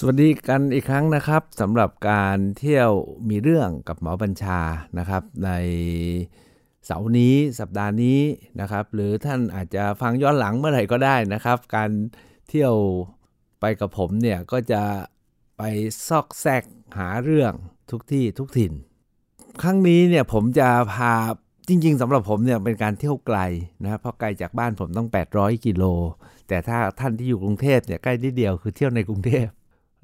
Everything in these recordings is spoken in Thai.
สวัสดีกันอีกครั้งนะครับสำหรับการเที่ยวมีเรื่องกับหมอบัญชานะครับ ในเสาร์นี้สัปดาห์นี้นะครับ หรือท่านอาจจะฟังย้อนหลังเมื่อไหร่ก็ได้นะครับ การเที่ยวไปกับผมเนี่ยก็จะไปซอกแซกหาเรื่องทุกที่ทุกถิ่น ครั้งนี้เนี่ยผมจะพาจริงๆสำหรับผมเนี่ยเป็นการเที่ยวไกลนะครับเพราะไกลจากบ้านผมต้อง 800 กิโล แต่ถ้าท่านที่อยู่กรุงเทพเนี่ยใกล้นิดเดียวคือเที่ยวในกรุงเทพ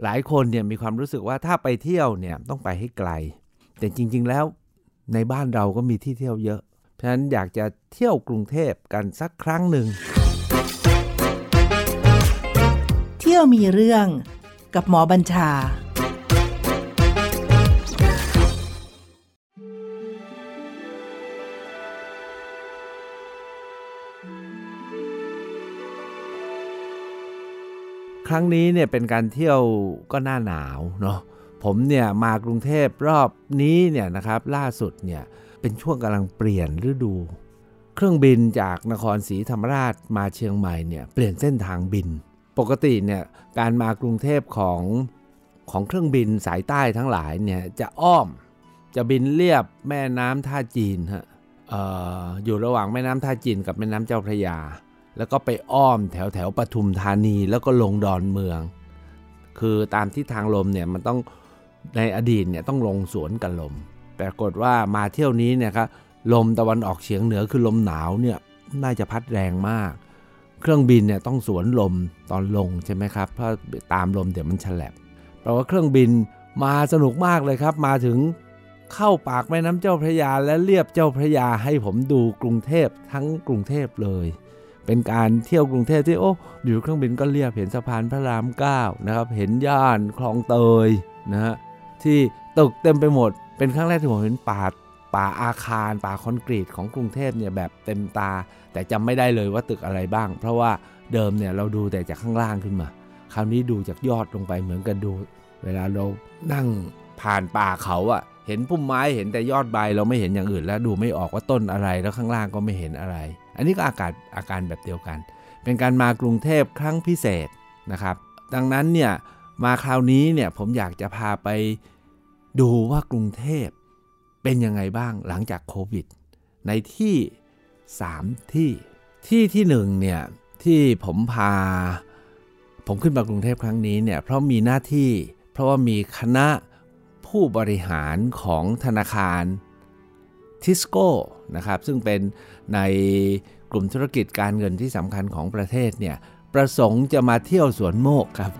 หลายคนเนี่ยมีความรู้สึกว่าถ้าไปเที่ยวเนี่ยต้องไปให้ไกล แต่จริง ๆ แล้วในบ้านเราก็มีที่เที่ยวเยอะ เพราะฉะนั้นอยากจะเที่ยวกรุงเทพกันสักครั้งหนึ่ง เที่ยวมีเรื่องกับหมอบัญชา รั้งนี้เนี่ยเป็นการเที่ยวก็หน้าหนาวเนาะผมเนี่ยมากรุงเทพรอบนี้เนี่ยนะครับล่าสุดเนี่ยเป็นช่วงกำลังเปลี่ยนฤดู เครื่องบินจากนครศรีธรรมราชมาเชียงใหม่เนี่ยเปลี่ยนเส้นทางบิน ปกติเนี่ยการมากรุงเทพของของเครื่องบินสายใต้ทั้งหลายเนี่ยจะอ้อมจะบินเลียบแม่น้ำท่าจีนฮะอออยู่ระหว่างแม่น้ำท่าจีนกับแม่น้ำเจ้าพระยา แล้วก็ไปอ้อมแถวแถวปทุมธานีแล้วก็ลงดอนเมือง คือตามที่ทางลมเนี่ยมันต้องในอดีตเนี่ยต้องลงสวนกับลม ปรากฏว่ามาเที่ยวนี้เนี่ยครับลมตะวันออกเฉียงเหนือคือลมหนาวเนี่ยน่าจะพัดแรงมาก เครื่องบินเนี่ยต้องสวนลมตอนลงใช่ไหมครับเพราะตามลมเดี๋ยวมันฉลับแปลว่าเครื่องบินมาสนุกมากเลยครับ มาถึงเข้าปากแม่น้ำเจ้าพระยาและเลียบเจ้าพระยาให้ผมดูกรุงเทพทั้งกรุงเทพเลย เป็นการเที่ยวกรุงเทพที่โอ้อยู่เครื่องบินก็เรียบเห็นสะพานพระรามเก้านะครับเห็นย่านคลองเตยนะฮะที่ตึกเต็มไปหมด เป็นครั้งแรกที่ผมเห็นป่าป่าอาคารป่าคอนกรีตของกรุงเทพเนี่ยแบบเต็มตา แต่จำไม่ได้เลยว่าตึกอะไรบ้าง เพราะว่าเดิมเนี่ยเราดูแต่จากข้างล่างขึ้นมา คราวนี้ดูจากยอดลงไปเหมือนกันดู เวลาเรานั่งผ่านป่าเขาอะเห็นพุ่มไม้เห็นแต่ยอดใบเราไม่เห็นอย่างอื่นแล้วดูไม่ออกว่าต้นอะไรแล้วข้างล่างก็ไม่เห็นอะไร อันนี้ก็อากาศอาการแบบเดียวกัน เป็นการมากรุงเทพครั้งพิเศษนะครับ ดังนั้นเนี่ยมาคราวนี้เนี่ยผมอยากจะพาไปดูว่ากรุงเทพเป็นยังไงบ้างหลังจากโควิด ในที่ 3 ที่ที่ที่หนึ่งเนี่ยที่ผมพา ผมขึ้นมากรุงเทพครั้งนี้เนี่ยเพราะมีหน้าที่ เพราะว่ามีคณะผู้บริหารของธนาคารทิสโก้ นะครับ ซึ่งเป็นในกลุ่มธุรกิจการเงินที่สำคัญของประเทศเนี่ยประสงค์จะมาเที่ยวสวนโมกครับ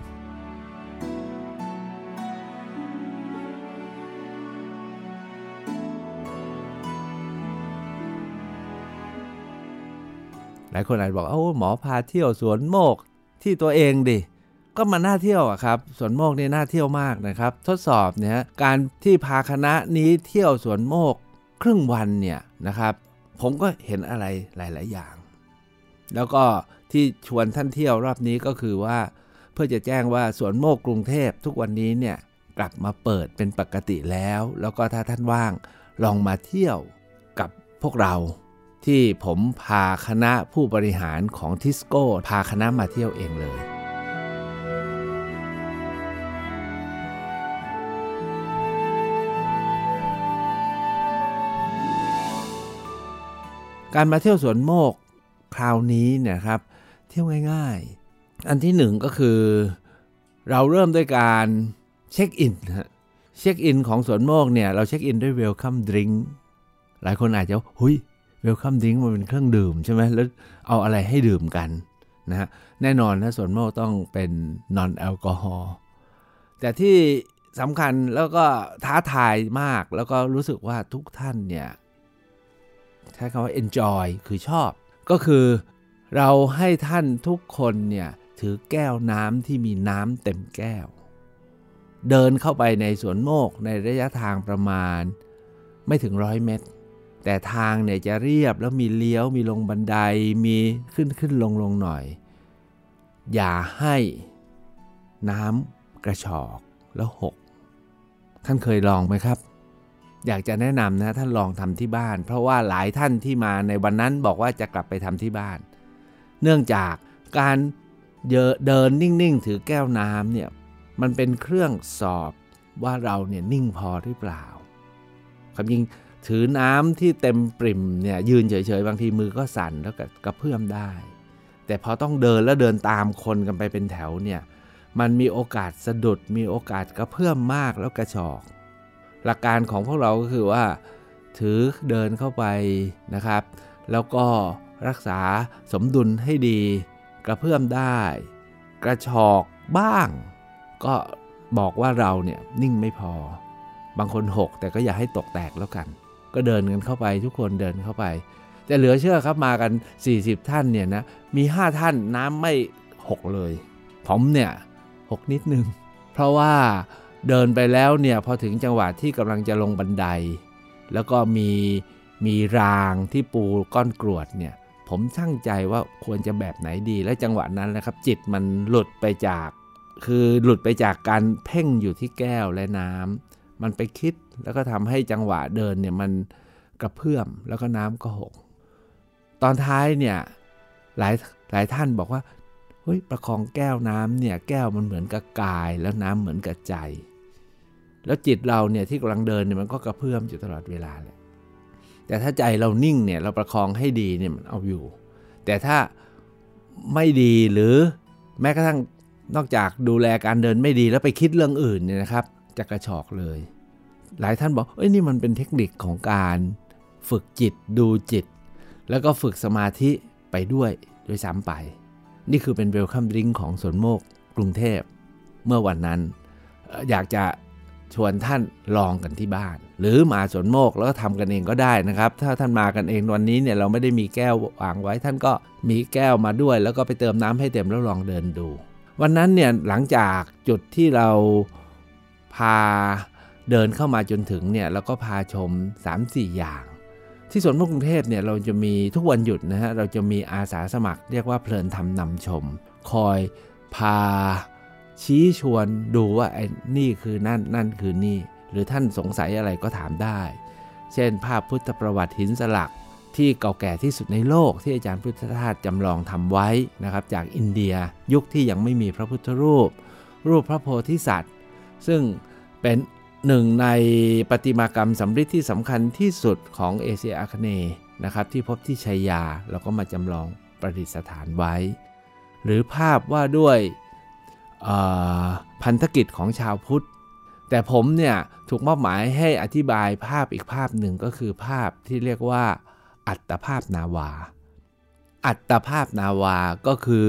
หลายคนอาจบอกโอ้หมอพาเที่ยวสวนโมกที่ตัวเองดิ ก็มาน่าเที่ยวอะครับสวนโมกนี่น่าเที่ยวมากนะครับ ทดสอบเนี่ยการที่พาคณะนี้เที่ยวสวนโมก ครึ่งวันเนี่ยนะครับ ผมก็เห็นอะไรหลาย ๆ อย่าง แล้วก็ที่ชวนท่านเที่ยวรอบนี้ก็คือว่า เพื่อจะแจ้งว่าสวนโมกกรุงเทพทุกวันนี้เนี่ยกลับมาเปิดเป็นปกติแล้ว แล้วก็ถ้าท่านว่างลองมาเที่ยวกับพวกเราที่ผมพาคณะผู้บริหารของทิสโก้ พาคณะมาเที่ยวเองเลย การมาเที่ยวสวนโมกข์คราวนี้เนี่ยครับ เที่ยวง่าย ๆ อันที่หนึ่งก็คือ เราเริ่มด้วยการ check in ฮะ check in ของสวนโมกข์เนี่ยเรา check in ด้วย welcome drink หลายคนอาจจะหุย welcome drink มันเป็นเครื่องดื่มใช่ไหมแล้วเอาอะไรให้ดื่มกันนะฮะแน่นอนนะสวนโมกข์ต้องเป็น non-alcohol แต่ที่สำคัญแล้วก็ท้าทายมากแล้วก็รู้สึกว่าทุกท่านเนี่ย ใช้คำว่า enjoy คือชอบ ก็คือเราให้ท่านทุกคนเนี่ยถือแก้วน้ำที่มีน้ำเต็มแก้ว เดินเข้าไปในสวนโมกในระยะทางประมาณ ไม่ถึงร้อยเมตร แต่ทางเนี่ยจะเรียบแล้วมีเลี้ยวมีลงบันไดมีขึ้นขึ้นลงลงหน่อย อย่าให้น้ำกระชอกแล้วหก ท่านเคยลองไหมครับ อยากจะแนะนำนะท่านลองทำที่บ้าน เพราะว่าหลายท่านที่มาในวันนั้นบอกว่าจะกลับไปทำที่บ้าน เนื่องจากการเดินนิ่งๆ ถือแก้วน้ำเนี่ยมันเป็นเครื่องสอบว่าเราเนี่ยนิ่งพอหรือเปล่าความจริงถือน้ำที่เต็มปริ่มเนี่ยยืนเฉยๆ บางทีมือก็สั่นแล้วก็กระเพื่อมได้ แต่พอต้องเดินแล้วเดินตามคนกันไปเป็นแถวเนี่ยมันมีโอกาสสะดุดมีโอกาสกระเพื่อมมากแล้วกระชอก หลักการของพวกเราก็คือว่า ถือเดินเข้าไปนะครับ แล้วก็รักษาสมดุลให้ดี กระเพื่อมได้ กระชอกบ้าง ก็บอกว่าเราเนี่ยนิ่งไม่พอ บางคนหกแต่ก็อย่าให้ตกแตกแล้วกัน ก็เดินกันเข้าไปทุกคนเดินเข้าไปแต่เหลือเชื่อครับมากัน 40 ท่านเนี่ยนะมี 5 ท่านน้ำไม่หกเลย ผมเนี่ยหกนิดนึง เพราะว่า เดินไปแล้วเนี่ยพอถึงจังหวะที่กำลังจะลงบันได แล้วก็มีมีรางที่ปูก้อนกรวดเนี่ยผมช่างใจว่าควรจะแบบไหนดีและจังหวะนั้นนะครับ จิตมันหลุดไปจาก คือหลุดไปจากการเพ่งอยู่ที่แก้วและน้ำมันไปคิดแล้วก็ทำให้จังหวะเดินเนี่ยมันกระเพื่อมแล้วก็น้ำก็หก ตอนท้ายเนี่ยหลายหลายท่านบอกว่าเฮ้ยประคองแก้วน้ำเนี่ยแก้วมันเหมือนกับกายแล้วน้ำเหมือนกับใจ แล้วจิตเราเนี่ยที่กำลังเดินเนี่ยมันก็กระเพื่อมอยู่ตลอดเวลาเลยแต่ถ้าใจเรานิ่งเนี่ยเราประคองให้ดีเนี่ยมันเอาอยู่ แต่ถ้าไม่ดีหรือแม้กระทั่งนอกจากดูแลการเดินไม่ดีแล้วไปคิดเรื่องอื่นเนี่ยนะครับจะกระชอกเลย หลายท่านบอกเอ้ยนี่มันเป็นเทคนิคของการฝึกจิตดูจิต แล้วก็ฝึกสมาธิไปด้วยโดยซ้ำไป นี่คือเป็นเวลคัมดริงของสวนโมกกรุงเทพเมื่อวันนั้น อยากจะ ชวนท่านลองกันที่บ้าน หรือมาสวนโมกแล้วก็ทำกันเองก็ได้นะครับ ถ้าท่านมากันเองวันนี้เนี่ยเราไม่ได้มีแก้ววางไว้ท่านก็มีแก้วมาด้วย แล้วก็ไปเติมน้ำให้เต็มแล้วลองเดินดู วันนั้นเนี่ยหลังจากจุดที่เราพาเดินเข้ามาจนถึงเนี่ยเราก็พาชม 3-4 อย่างที่สวนโมกกรุงเทพเนี่ยเราจะมีทุกวันหยุดนะฮะเราจะมีอาสาสมัคร เรียกว่าเพลินทำนำชม คอยพา ชี้ชวนดูว่าไอ้นี่คือนั่นนั่นคือนี่ หรือท่านสงสัยอะไรก็ถามได้ เช่น ภาพพุทธประวัติหินสลักที่เก่าแก่ที่สุดในโลกที่อาจารย์พุทธทาสจำลองทำไว้นะครับ จากอินเดียยุคที่ยังไม่มีพระพุทธรูป รูปพระโพธิสัตว์ ซึ่งเป็นหนึ่งในปฏิมากรรมสำริดที่สำคัญที่สุดของเอเชียอาคเนย์นะครับที่พบที่ชัยยาเราก็มาจำลองประดิษฐานไว้ หรือภาพว่าด้วย พันธกิจของชาวพุทธ แต่ผมเนี่ยถูกมอบหมายให้อธิบายภาพอีกภาพหนึ่งก็คือภาพที่เรียกว่า อัตภาพนาวา อัตภาพนาวาก็คือ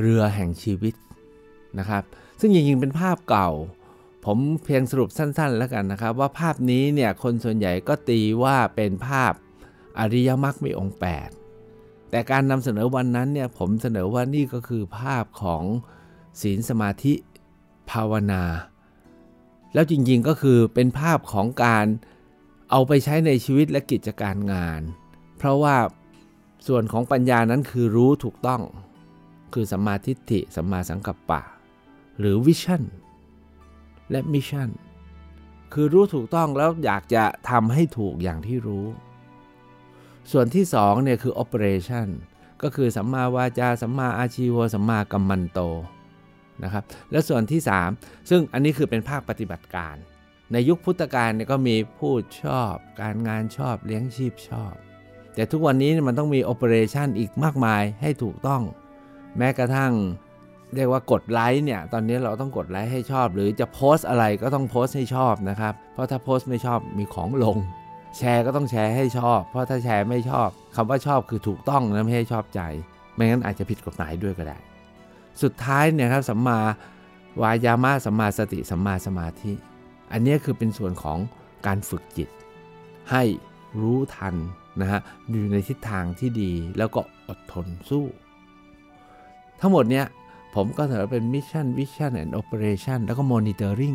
เรือแห่งชีวิตนะครับ ซึ่งจริงๆเป็นภาพเก่า ผมเพียงสรุปสั้นๆ แล้วกันนะครับ ว่าภาพนี้เนี่ยคนส่วนใหญ่ก็ตีว่าเป็นภาพอริยมรรคมีองค์ 8 แต่การนำเสนอวันนั้นเนี่ยผมเสนอว่านี่ก็คือภาพของ ศีลสมาธิภาวนา แล้วจริงๆก็คือเป็นภาพของการเอาไปใช้ในชีวิตและกิจการงาน เพราะว่าส่วนของปัญญานั้นคือรู้ถูกต้อง คือสัมมาทิฏฐิสัมมาสังกัปปะ หรือ vision และ mission คือรู้ถูกต้องแล้วอยากจะทำให้ถูกอย่างที่รู้ ส่วนที่สองเนี่ยคือ operation ก็คือสัมมาวาจาสัมมาอาชีวะสัมมากัมมันโต นะครับและส่วนที่ 3 ซึ่งอันนี้คือเป็นภาคปฏิบัติการ ในยุคพุทธกาลเนี่ยก็มีพูดชอบ การงานชอบเลี้ยงชีพชอบ แต่ทุกวันนี้มันต้องมีโอเปอเรชันอีกมากมายให้ถูกต้อง แม้กระทั่งเรียกว่ากดไลค์เนี่ย ตอนนี้เราต้องกดไลค์ให้ชอบ หรือจะโพสอะไรก็ต้องโพสให้ชอบนะครับ เพราะถ้าโพสไม่ชอบมีของลง แชร์ก็ต้องแชร์ให้ชอบ เพราะถ้าแชร์ไม่ชอบคำว่าชอบคือถูกต้องนะไม่ให้ชอบใจ ไม่งั้นอาจจะผิดกฎหมายด้วยก็ได้ สุดท้ายเนี่ยครับสัมมาวายามะสัมมาสติสัมมาสมาธิ อันนี้คือเป็นส่วนของการฝึกจิต ให้รู้ทันนะฮะอยู่ในทิศทางที่ดีแล้วก็อดทนสู้ ทั้งหมดเนี้ยผมก็ถือเป็น mission vision and operation แล้วก็ monitoring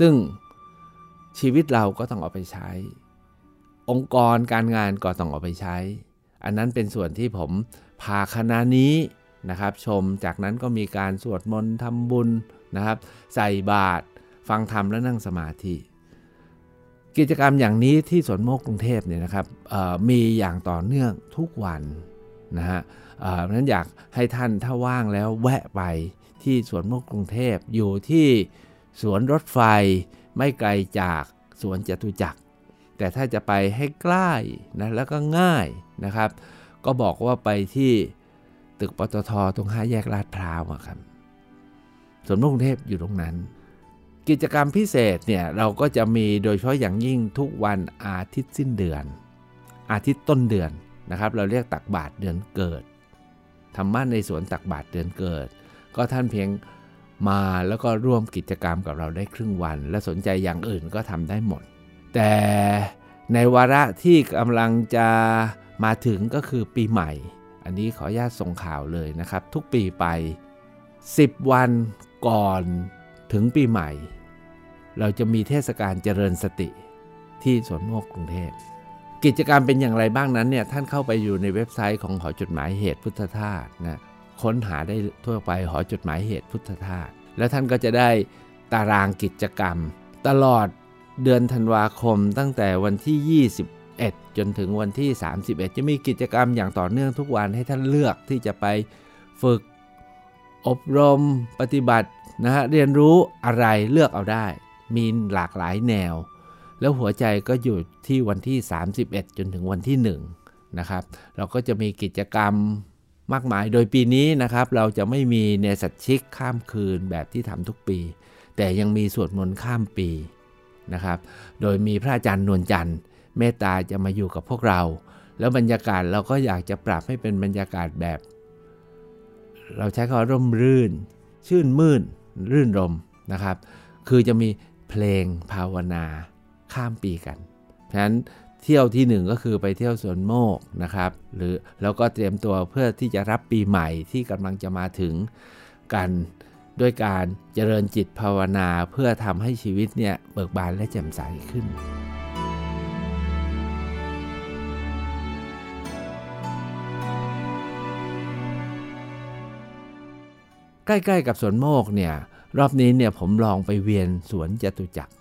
ซึ่งชีวิตเราก็ต้องเอาไปใช้ องค์กรการงานก็ต้องเอาไปใช้ อันนั้นเป็นส่วนที่ผมพาคณะนี้ นะครับชมจากนั้นก็มีการสวดมนต์ทำบุญนะครับ ใส่บาตรฟังธรรมและนั่งสมาธิ กิจกรรมอย่างนี้ที่สวนโมกกรุงเทพเนี่ยนะครับมีอย่างต่อเนื่องทุกวันนะฮะเพราะนั้นอยากให้ท่านถ้าว่างแล้วแวะไปที่สวนโมกกรุงเทพอยู่ที่สวนรถไฟไม่ไกลจากสวนจตุจักร แต่ถ้าจะไปให้ใกล้นะแล้วก็ง่ายนะครับ ก็บอกว่าไปที่ ตึกปตทตรงห้าแยกลาดพร้าวครับสวนกรุงเทพอยู่ตรงนั้น กิจกรรมพิเศษเนี่ยเราก็จะมีโดยเฉพาะอย่างยิ่งทุกวันอาทิตย์สิ้นเดือน อาทิตย์ต้นเดือนนะครับ เราเรียกตักบาทเดือนเกิดธรรมะในสวนตักบาทเดือนเกิด ก็ท่านเพียงมาแล้วก็ร่วมกิจกรรมกับเราได้ครึ่งวัน และสนใจอย่างอื่นก็ทำได้หมด แต่ในวาระที่กำลังจะมาถึงก็คือปีใหม่ อันนี้ขออนุญาตส่งข่าวเลยนะครับ ทุกปีไป 10 วันก่อนถึงปีใหม่ เราจะมีเทศกาลเจริญสติที่สวนโมกกรุงเทพกิจกรรมเป็นอย่างไรบ้างนั้นเนี่ยท่านเข้าไปอยู่ในเว็บไซต์ของหอจดหมายเหตุพุทธทาสนะค้นหาได้ทั่วไปหอจดหมายเหตุพุทธทาสแล้วท่านก็จะได้ตารางกิจกรรม ตลอดเดือนธันวาคมตั้งแต่วันที่ 21จนถึงวันที่ 31 จะมีกิจกรรมอย่างต่อเนื่องทุกวันให้ท่านเลือกที่จะไปฝึกอบรมปฏิบัตินะฮะเรียนรู้อะไรเลือกเอาได้ มีหลากหลายแนว แล้วหัวใจก็อยู่ที่วันที่ 31 จนถึงวันที่1นะครับเราก็จะมีกิจกรรมมากมายโดยปีนี้นะครับ เราจะไม่มีเนสัตชิกข้ามคืนแบบที่ทำทุกปี แต่ยังมีสวดมนต์ข้ามปีนะครับ โดยมีพระอาจารย์นวลจันทร์ เมตตาจะมาอยู่กับพวกเรา แล้วบรรยากาศเราก็อยากจะปรับให้เป็นบรรยากาศแบบ เราใช้คำว่าร่มรื่น ชื่นมื่น รื่นรมนะครับ คือจะมีเพลงภาวนาข้ามปีกัน เพราะฉะนั้นเที่ยวที่ 1 ก็คือไปเที่ยวสวนโมกนะครับ หรือแล้วก็เตรียมตัวเพื่อที่จะรับปีใหม่ที่กำลังจะมาถึงกันด้วยการเจริญจิตภาวนาเพื่อทำให้ชีวิตเนี่ยเบิกบานและแจ่มใสขึ้น ใกล้ๆกับสวนโมกเนี่ยรอบนี้เนี่ยผมลองไปเวียนสวนจตุจักร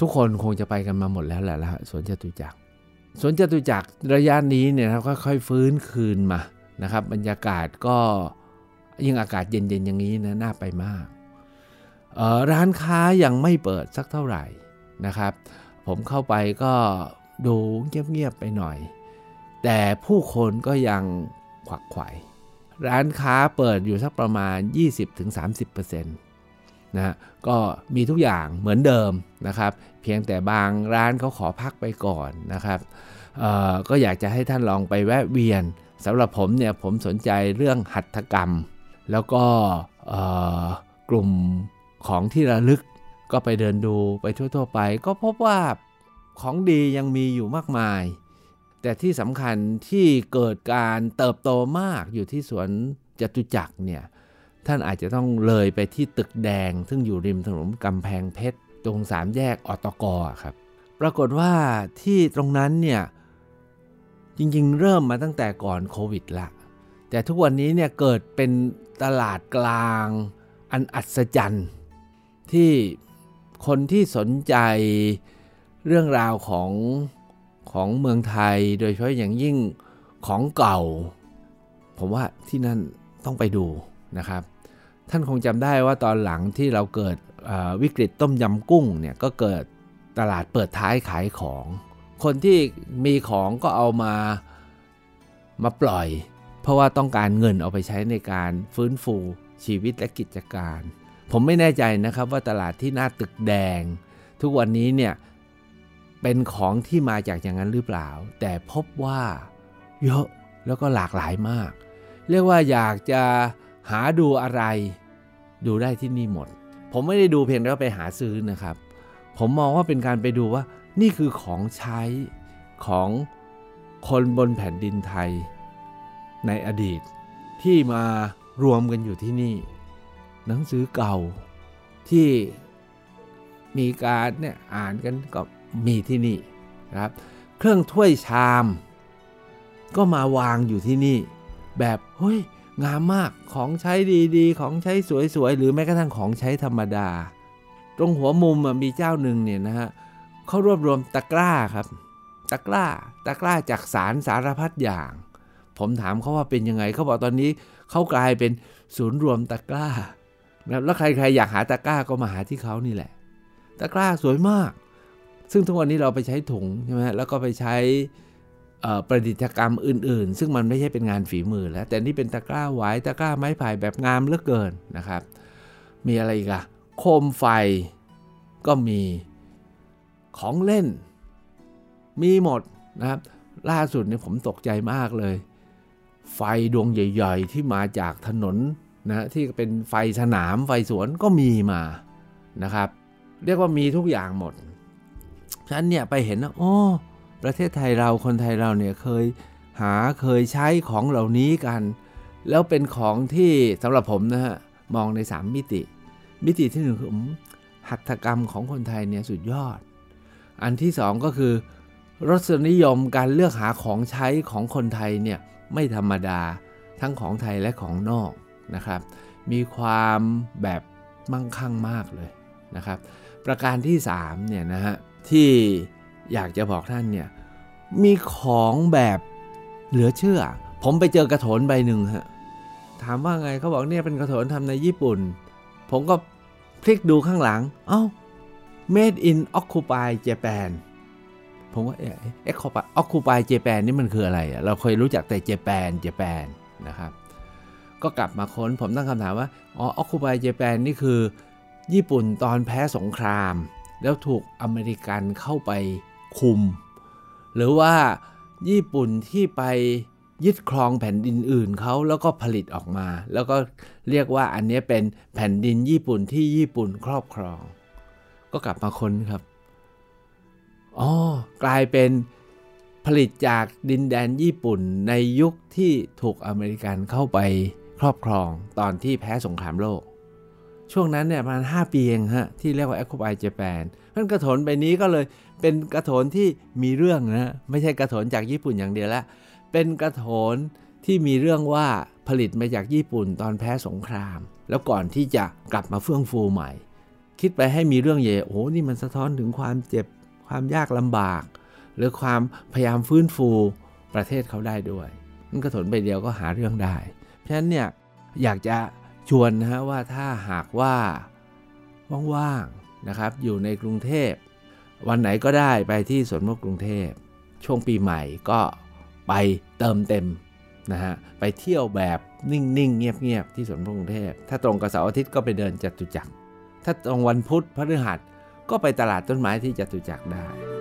ทุกคนคงจะไปกันมาหมดแล้วแหละละสวนจตุจักรสวนจตุจักรระยะนี้เนี่ยเราค่อยๆฟื้นคืนมานะครับ บรรยากาศก็ยิ่งอากาศเย็นๆอย่างนี้นะน่าไปมากร้านค้ายังไม่เปิดสักเท่าไหร่นะครับ ผมเข้าไปก็ดูเงียบๆไปหน่อย แต่ผู้คนก็ยังขวักไขว่ ร้านค้าเปิดอยู่สักประมาณ 20-30%นะก็มีทุกอย่างเหมือนเดิมนะครับ เพียงแต่บางร้านเขาขอพักไปก่อนนะครับก็อยากจะให้ท่านลองไปแวะเวียนสำหรับผมเนี่ยผมสนใจเรื่องหัตถกรรม แล้วก็กลุ่มของที่ระลึกก็ไปเดินดูไปทั่วๆไป ก็พบว่าของดียังมีอยู่มากมาย แต่ที่สำคัญที่เกิดการเติบโตมากอยู่ที่สวนจตุจักรเนี่ยท่านอาจจะต้องเลยไปที่ตึกแดง ซึ่งอยู่ริมถนนกำแพงเพชร ตรงสามแยกอตกครับ ปรากฏว่าที่ตรงนั้นเนี่ยจริงๆ เริ่มมาตั้งแต่ก่อนโควิดละแต่ทุกวันนี้เนี่ยเกิดเป็นตลาดกลางอันอัศจรรย์ที่คนที่สนใจเรื่องราวของ ของเมืองไทยโดยเฉพาะอย่างยิ่งของเก่า ผมว่าที่นั่นต้องไปดูนะครับ ท่านคงจำได้ว่าตอนหลังที่เราเกิดวิกฤตต้มยำกุ้งเนี่ยก็เกิดตลาดเปิดท้ายขายของ คนที่มีของก็เอามามาปล่อย เพราะว่าต้องการเงินเอาไปใช้ในการฟื้นฟูชีวิตและกิจการ ผมไม่แน่ใจนะครับว่าตลาดที่หน้าตึกแดง ทุกวันนี้เนี่ย เป็นของที่มาจากอย่างนั้นหรือเปล่า แต่พบว่าเยอะแล้วก็หลากหลายมาก เรียกว่าอยากจะหาดูอะไร ดูได้ที่นี่หมด ผมไม่ได้ดูเพียงแล้วไปหาซื้อนะครับ ผมมองว่าเป็นการไปดูว่า นี่คือของใช้ของคนบนแผ่นดินไทย ในอดีต ที่มารวมกันอยู่ที่นี่ หนังสือเก่าที่มีการเนี่ยอ่านกันก็ มีที่นี่นะครับ เครื่องถ้วยชาม ก็มาวางอยู่ที่นี่ แบบเฮ้ยงามมากของใช้ดีๆ ของใช้สวยๆ หรือแม้กระทั่งของใช้ธรรมดา ตรงหัวมุมมีเจ้าหนึ่งเนี่ยนะฮะเขารวบรวมตะกร้าครับ ตะกร้า ตะกร้าจากสารสารพัดอย่าง ผมถามเขาว่าเป็นยังไงเขาบอกตอนนี้เขากลายเป็นศูนย์รวมตะกร้าแล้วใครๆอยากหาตะกร้าก็มาหาที่เขานี่แหละ ตะกร้าสวยมาก ซึ่งทุกวันนี้เราไปใช้ถุงใช่ไหมแล้วก็ไปใช้ประดิษฐกรรมอื่น ๆ ซึ่งมันไม่ใช่เป็นงานฝีมือแล้ว แต่นี่เป็นตะกร้าไว้ตะกร้าไม้ไผ่แบบงามเหลือเกินนะครับ มีอะไรอีกอะโคมไฟก็มีของเล่น มีหมดนะครับ ล่าสุดเนี่ยผมตกใจมากเลย ไฟดวงใหญ่ๆ ที่มาจากถนนนะที่เป็นไฟสนามไฟสวนก็มีมานะครับ เรียกว่ามีทุกอย่างหมด ฉันเนี่ยไปเห็นนะโอ้ประเทศไทยเราคนไทยเราเนี่ยเคยหาเคยใช้ของเหล่านี้กัน แล้วเป็นของที่สำหรับผมนะฮะมองใน 3 มิติ มิติที่หนึ่งคือหัตถกรรมของคนไทยเนี่ยสุดยอด อันที่สองก็คือรสนิยมการเลือกหาของใช้ของคนไทยเนี่ยไม่ธรรมดาทั้งของไทยและของนอกนะครับ มีความแบบมั่งคั่งมากเลยนะครับ ประการที่3เนี่ยนะฮะ ที่อยากจะบอกท่านเนี่ยมีของแบบเหลือเชื่อ ผมไปเจอกระโถนใบหนึ่งฮะถามว่าไงเขาบอกเนี่ยเป็นกระโถนทำในญี่ปุ่น ผมก็พลิกดูข้างหลัง เอา้า made in occupy Japan ผมว่าเอ๊ะ occupy Japan นี่มันคืออะไร เราเคยรู้จักแต่ Japan Japan นะครับ ก็กลับมาค้นผมตั้งคำถามว่า อ๋อ occupy Japan นี่คือ ญี่ปุ่นตอนแพ้สงคราม แล้วถูกอเมริกันเข้าไปคุม หรือว่าญี่ปุ่นที่ไปยึดครองแผ่นดินอื่นเขาแล้วก็ผลิตออกมา แล้วก็เรียกว่าอันนี้เป็นแผ่นดินญี่ปุ่นที่ญี่ปุ่นครอบครอง ก็กลับมาค้นครับอ๋อกลายเป็นผลิตจากดินแดนญี่ปุ่นในยุคที่ถูกอเมริกันเข้าไปครอบครองตอนที่แพ้สงครามโลก ช่วงนั้นเนี่ยประมาณ 5 ปีเองฮะที่เรียกว่า Occupy Japan นั่นกระโถนใบนี้ก็เลยเป็นกระโถนที่มีเรื่องนะไม่ใช่กระโถนจากญี่ปุ่นอย่างเดียวละเป็นกระโถนที่มีเรื่องว่าผลิตมาจากญี่ปุ่นตอนแพ้สงคราม แล้วก่อนที่จะกลับมาเฟื่องฟูใหม่ คิดไปให้มีเรื่องเย่โอ้นี่มันสะท้อนถึงความเจ็บความยากลำบาก หรือความพยายามฟื้นฟูประเทศเขาได้ด้วยนั่นกระถนใบเดียวก็หาเรื่องได้ เพราะฉะนั้นเนี่ยอยากจะ วนนะฮะว่าถ้าหากว่าว่างๆนะครับ อยู่ในกรุงเทพ วันไหนก็ได้ไปที่สวนมกกรุงเทพ ช่วงปีใหม่ก็ไปเติมเต็มนะฮะไปเที่ยวแบบนิ่งๆ เงียบๆ ที่สวนพกกรุงเทพ ถ้าตรงกับเสาร์อาทิตย์ก็ไปเดินจัตุจักร ถ้าตรงวันพุธพฤหัสก็ไปตลาดต้นไม้ที่จัตุจักรได้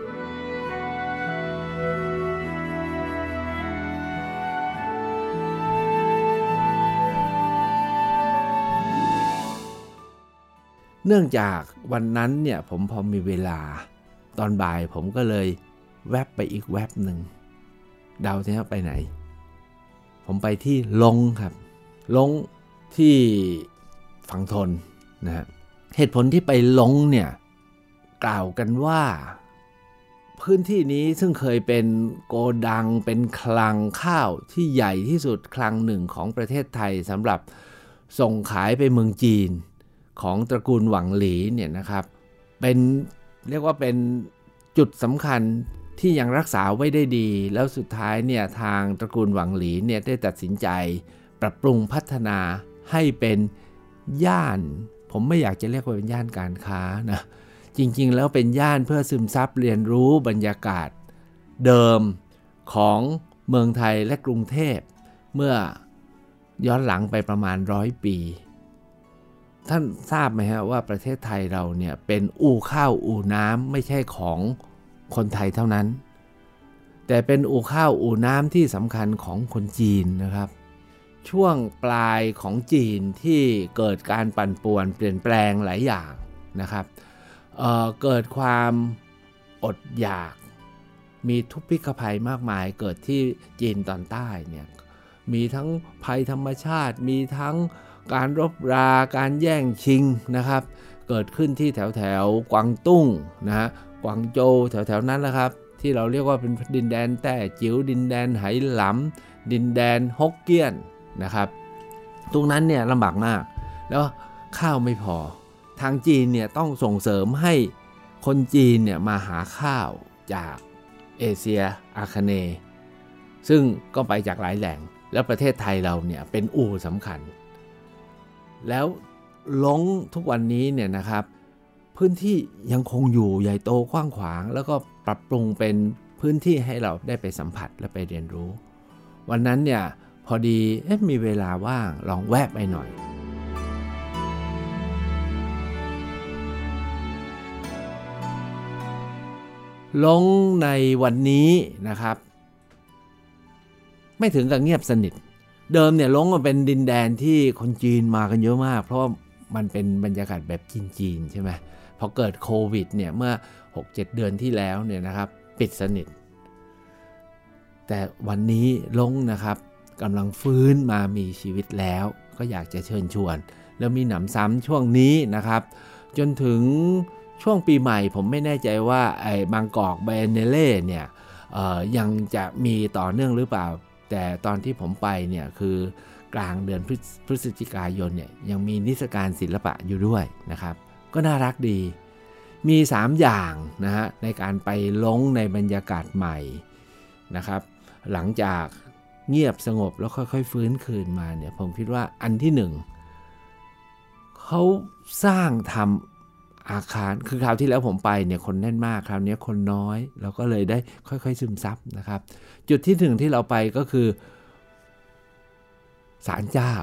เนื่องจากวันนั้นเนี่ยผมพอมีเวลา ตอนบ่ายผมก็เลยแวบไปอีกแวบหนึ่งเดาสิครับไปไหน ผมไปที่ลงครับ ลงที่ฝั่งทนนะฮะเหตุผลที่ไปลงเนี่ยกล่าวกันว่า พื้นที่นี้ซึ่งเคยเป็นโกดังเป็นคลังข้าวที่ใหญ่ที่สุดคลังหนึ่งของประเทศไทยสำหรับส่งขายไปเมืองจีน ของตระกูลหวังหลีเนี่ยนะครับ เป็นเรียกว่าเป็นจุดสำคัญที่ยังรักษาไว้ได้ดี แล้วสุดท้ายเนี่ยทางตระกูลหวังหลีเนี่ยได้ตัดสินใจ ปรับปรุงพัฒนาให้เป็นย่าน ผมไม่อยากจะเรียกว่าเป็นย่านการค้านะจริงๆ แล้วเป็นย่านเพื่อซึมซับเรียนรู้บรรยากาศเดิมของเมืองไทยและกรุงเทพเมื่อย้อนหลังไปประมาณร้อยปี ท่านทราบไหมฮะว่าประเทศไทยเราเนี่ยเป็นอู่ข้าวอู่น้ำไม่ใช่ของคนไทยเท่านั้น แต่เป็นอู่ข้าวอู่น้ำที่สำคัญของคนจีนนะครับ ช่วงปลายของจีนที่เกิดการปั่นป่วนเปลี่ยนแปลงหลายอย่างนะครับเเกิดความอดอยากมีทุพพิกภัยมากมายเกิดที่จีนตอนใต้เนี่ยมีทั้งภัยธรรมชาติมีทั้ง การรบรา การแย่งชิงนะครับ เกิดขึ้นที่แถวแถวกวางตุ้งนะฮะกวางโจวแถวๆนั้นแหละครับ ที่เราเรียกว่าเป็นดินแดนแต้จิ๋วดินแดนไหหลำดินแดนฮกเกี้ยนนะครับ ตรงนั้นเนี่ยลำบากมาก แล้วข้าวไม่พอ ทางจีนเนี่ยต้องส่งเสริมให้คนจีนเนี่ยมาหาข้าวจากเอเชียอาคเน ซึ่งก็ไปจากหลายแหล่ง แล้วประเทศไทยเราเนี่ยเป็นอู่สำคัญ แล้วลงทุกวันนี้เนี่ยนะครับ พื้นที่ยังคงอยู่ใหญ่โตกว้างขวาง แล้วก็ปรับปรุงเป็นพื้นที่ให้เราได้ไปสัมผัสและไปเรียนรู้ วันนั้นเนี่ยพอดีมีเวลาว่างลองแวะไปหน่อยลงในวันนี้นะครับ ไม่ถึงกับเงียบสนิท เดิมเนี่ยลงมันเป็นดินแดนที่คนจีนมากันเยอะมาก เพราะมันเป็นบรรยากาศแบบจีนๆใช่ไหมพอเกิดโควิดเนี่ยเมื่อ 6-7 เดือนที่แล้วเนี่ยนะครับ ปิดสนิท แต่วันนี้ลงนะครับกำลังฟื้นมามีชีวิตแล้ว ก็อยากจะเชิญชวน แล้วมีหนำซ้ำช่วงนี้นะครับ จนถึงช่วงปีใหม่ผมไม่แน่ใจว่าไอ้บางกอกเบเนเล่เนี่ยยังจะมีต่อเนื่องหรือเปล่า แต่ตอนที่ผมไปเนี่ยคือกลางเดือนพฤศจิกายนเนี่ยยังมีนิทรรศการศิลปะอยู่ด้วยนะครับ ก็น่ารักดี มี 3 อย่างนะฮะในการไปลงในบรรยากาศใหม่นะครับ หลังจากเงียบสงบแล้วค่อยๆ ฟื้นคืนมาเนี่ยผมคิดว่าอันที่หนึ่งเขาสร้างทำ อาคารคือคราวที่แล้วผมไปเนี่ยคนแน่นมากคราวนี้คนน้อยเราก็เลยได้ค่อยๆซึมซับนะครับ จุดที่ถึงที่เราไปก็คือศาลเจ้า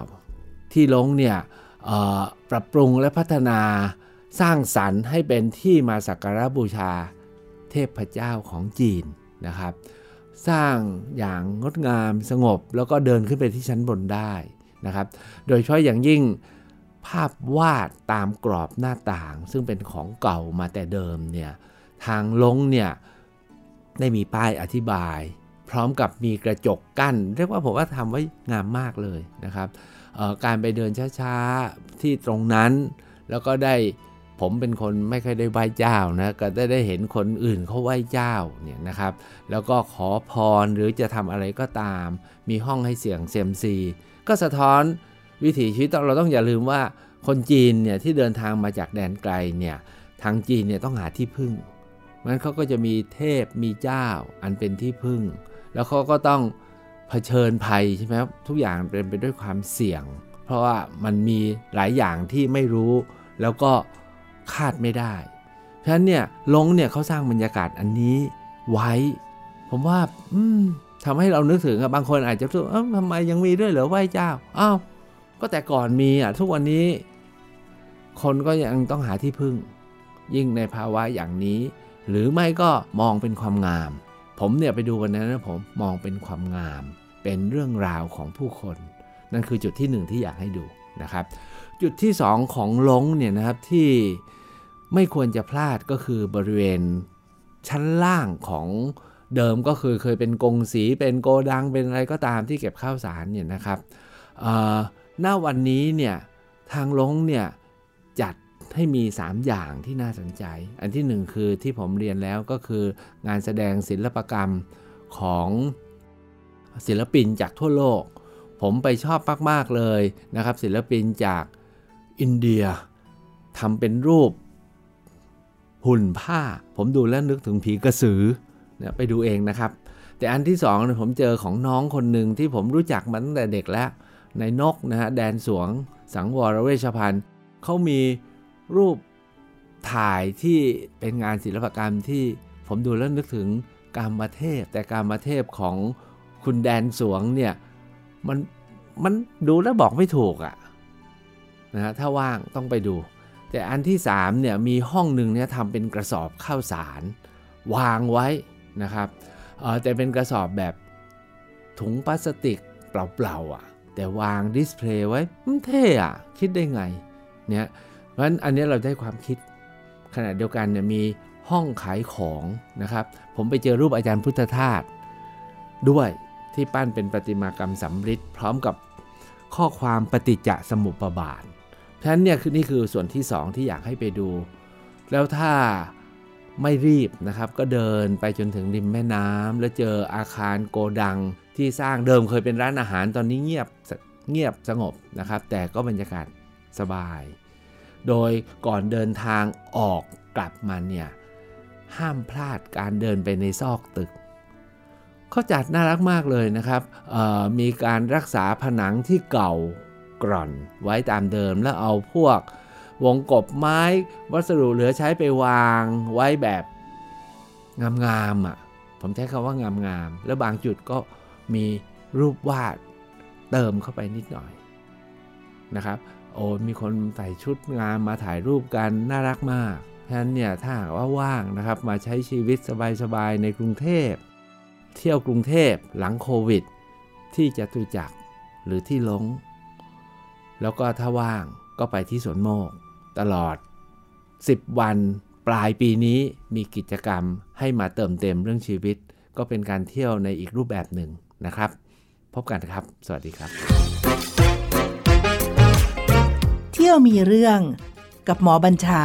ที่ลงเนี่ยปรับปรุงและพัฒนาสร้างสรรค์ให้เป็นที่มาสักการะบูชาเทพเจ้าของจีนนะครับ สร้างอย่างงดงามสงบแล้วก็เดินขึ้นไปที่ชั้นบนได้นะครับ โดยเฉพาะอย่างยิ่ง ภาพวาดตามกรอบหน้าต่าง ซึ่งเป็นของเก่ามาแต่เดิมเนี่ยทางลงเนี่ยได้มีป้ายอธิบาย พร้อมกับมีกระจกกั้น เรียกว่าผมว่าทำไว้งามมากเลยนะครับการไปเดินช้าๆที่ตรงนั้น แล้วก็ได้ผมเป็นคนไม่เคยได้ไหว้เจ้านะก็ได้ได้เห็นคนอื่นเขาไหว้เจ้าเนี่ยนะครับ แล้วก็ขอพรหรือจะทำอะไรก็ตาม มีห้องให้เสียงเซมซีก็สะท้อน วิถีชีวิตเราต้องอย่าลืมว่าคนจีนเนี่ยที่เดินทางมาจากแดนไกลเนี่ยทางจีนเนี่ยต้องหาที่พึ่งงั้นเขาก็จะมีเทพมีเจ้าอันเป็นที่พึ่ง แล้วเขาก็ต้องเผชิญภัยใช่ไหมครับทุกอย่างเป็นไปด้วยความเสี่ยง เพราะว่ามันมีหลายอย่างที่ไม่รู้ แล้วก็คาดไม่ได้เพราะฉะนั้นเนี่ยลงเนี่ยเขาสร้างบรรยากาศอันนี้ไว้ ผมว่าอืมทำให้เรานึกถึงบางคนอาจจะรู้ทำไมยังมีด้วยเหรอไหว้เจ้าอ้าว ก็แต่ก่อนมีอะทุกวันนี้ คนก็ยังต้องหาที่พึ่ง ยิ่งในภาวะอย่างนี้ หรือไม่ก็มองเป็นความงาม ผมเนี่ยไปดูวันนั้นนะผมมองเป็นความงาม เป็นเรื่องราวของผู้คน นั่นคือจุดที่หนึ่งที่อยากให้ดูนะครับ จุดที่สองของลงเนี่ยนะครับที่ไม่ควรจะพลาดก็คือบริเวณชั้นล่างของเดิมก็คือเคยเป็นกงสีเป็นโกดังเป็นอะไรก็ตามที่เก็บข้าวสารเนี่ยนะครับ หน้าวันนี้เนี่ยทางลงเนี่ยจัดให้มี 3 อย่างที่น่าสนใจ อันที่ 1 คือที่ผมเรียนแล้วก็คืองานแสดงศิลปกรรมของศิลปินจากทั่วโลก ผมไปชอบมาก ๆ เลยนะครับ ศิลปินจากอินเดียทำเป็นรูปหุ่นผ้า ผมดูแล้วนึกถึงผีกระสือเนี่ยไปดูเองนะครับ แต่อันที่สองผมเจอของน้องคนหนึ่งที่ผมรู้จักมาตั้งแต่เด็กแล้ว ในนกนะฮะแดนสวงสังวรเวชพันธ์เขามีรูปถ่ายที่เป็นงานศิลปกรรมที่ผมดูแล้วนึกถึงการมาเทพ แต่การมาเทพของคุณแดนสวงเนี่ยมันมันดูแล้วบอกไม่ถูกอะนะฮะถ้าว่างต้องไปดู แต่อันที่3เนี่ยมีห้องหนึ่งเนี่ยทำเป็นกระสอบข้าวสาร วางไว้นะครับแต่เป็นกระสอบแบบถุงพลาสติกเปล่าๆอะ แต่วางดิสเพลย์ไว้เท่อะคิดได้ไงเนี่ยเพราะฉะนั้นอันนี้เราได้ความคิด ขณะเดียวกันเนี่ยมีห้องขายของนะครับ ผมไปเจอรูปอาจารย์พุทธทาสด้วยที่ปั้นเป็นประติมากรรมสำริดพร้อมกับข้อความปฏิจจสมุปบาทเพราะฉะนั้นเนี่ยคือนี่คือส่วนที่ 2 ที่อยากให้ไปดู แล้วถ้าไม่รีบนะครับ ก็เดินไปจนถึงริมแม่น้ำแล้วเจออาคารโกดัง ที่สร้างเดิมเคยเป็นร้านอาหารตอนนี้เงียบเงียบสงบนะครับ แต่ก็บรรยากาศสบาย โดยก่อนเดินทางออกกลับมาเนี่ยห้ามพลาดการเดินไปในซอกตึกเขาจัดน่ารักมากเลยนะครับ มีการรักษาผนังที่เก่ากร่อนไว้ตามเดิมแล้วเอาพวกวงกบไม้วัสดุเหลือใช้ไปวางไว้แบบงามๆอะ ผมใช้คำว่างามๆ แล้วบางจุดก็ มีรูปวาดเติมเข้าไปนิดหน่อยนะครับโอ้มีคนใส่ชุดงามมาถ่ายรูปกันน่ารักมากฉะนั้นเนี่ยถ้าว่าว่างนะครับมาใช้ชีวิตสบายๆในกรุงเทพ เที่ยวกรุงเทพหลังโควิด ที่จะตุจักหรือที่ลง แล้วก็ถ้าว่างก็ไปที่สวนโมก ตลอด 10 วันปลายปีนี้มีกิจกรรมให้มาเติมเต็มเรื่องชีวิต ก็เป็นการเที่ยวในอีกรูปแบบหนึ่ง นะครับ พบกันครับ สวัสดีครับ เที่ยวมีเรื่องกับหมอบัญชา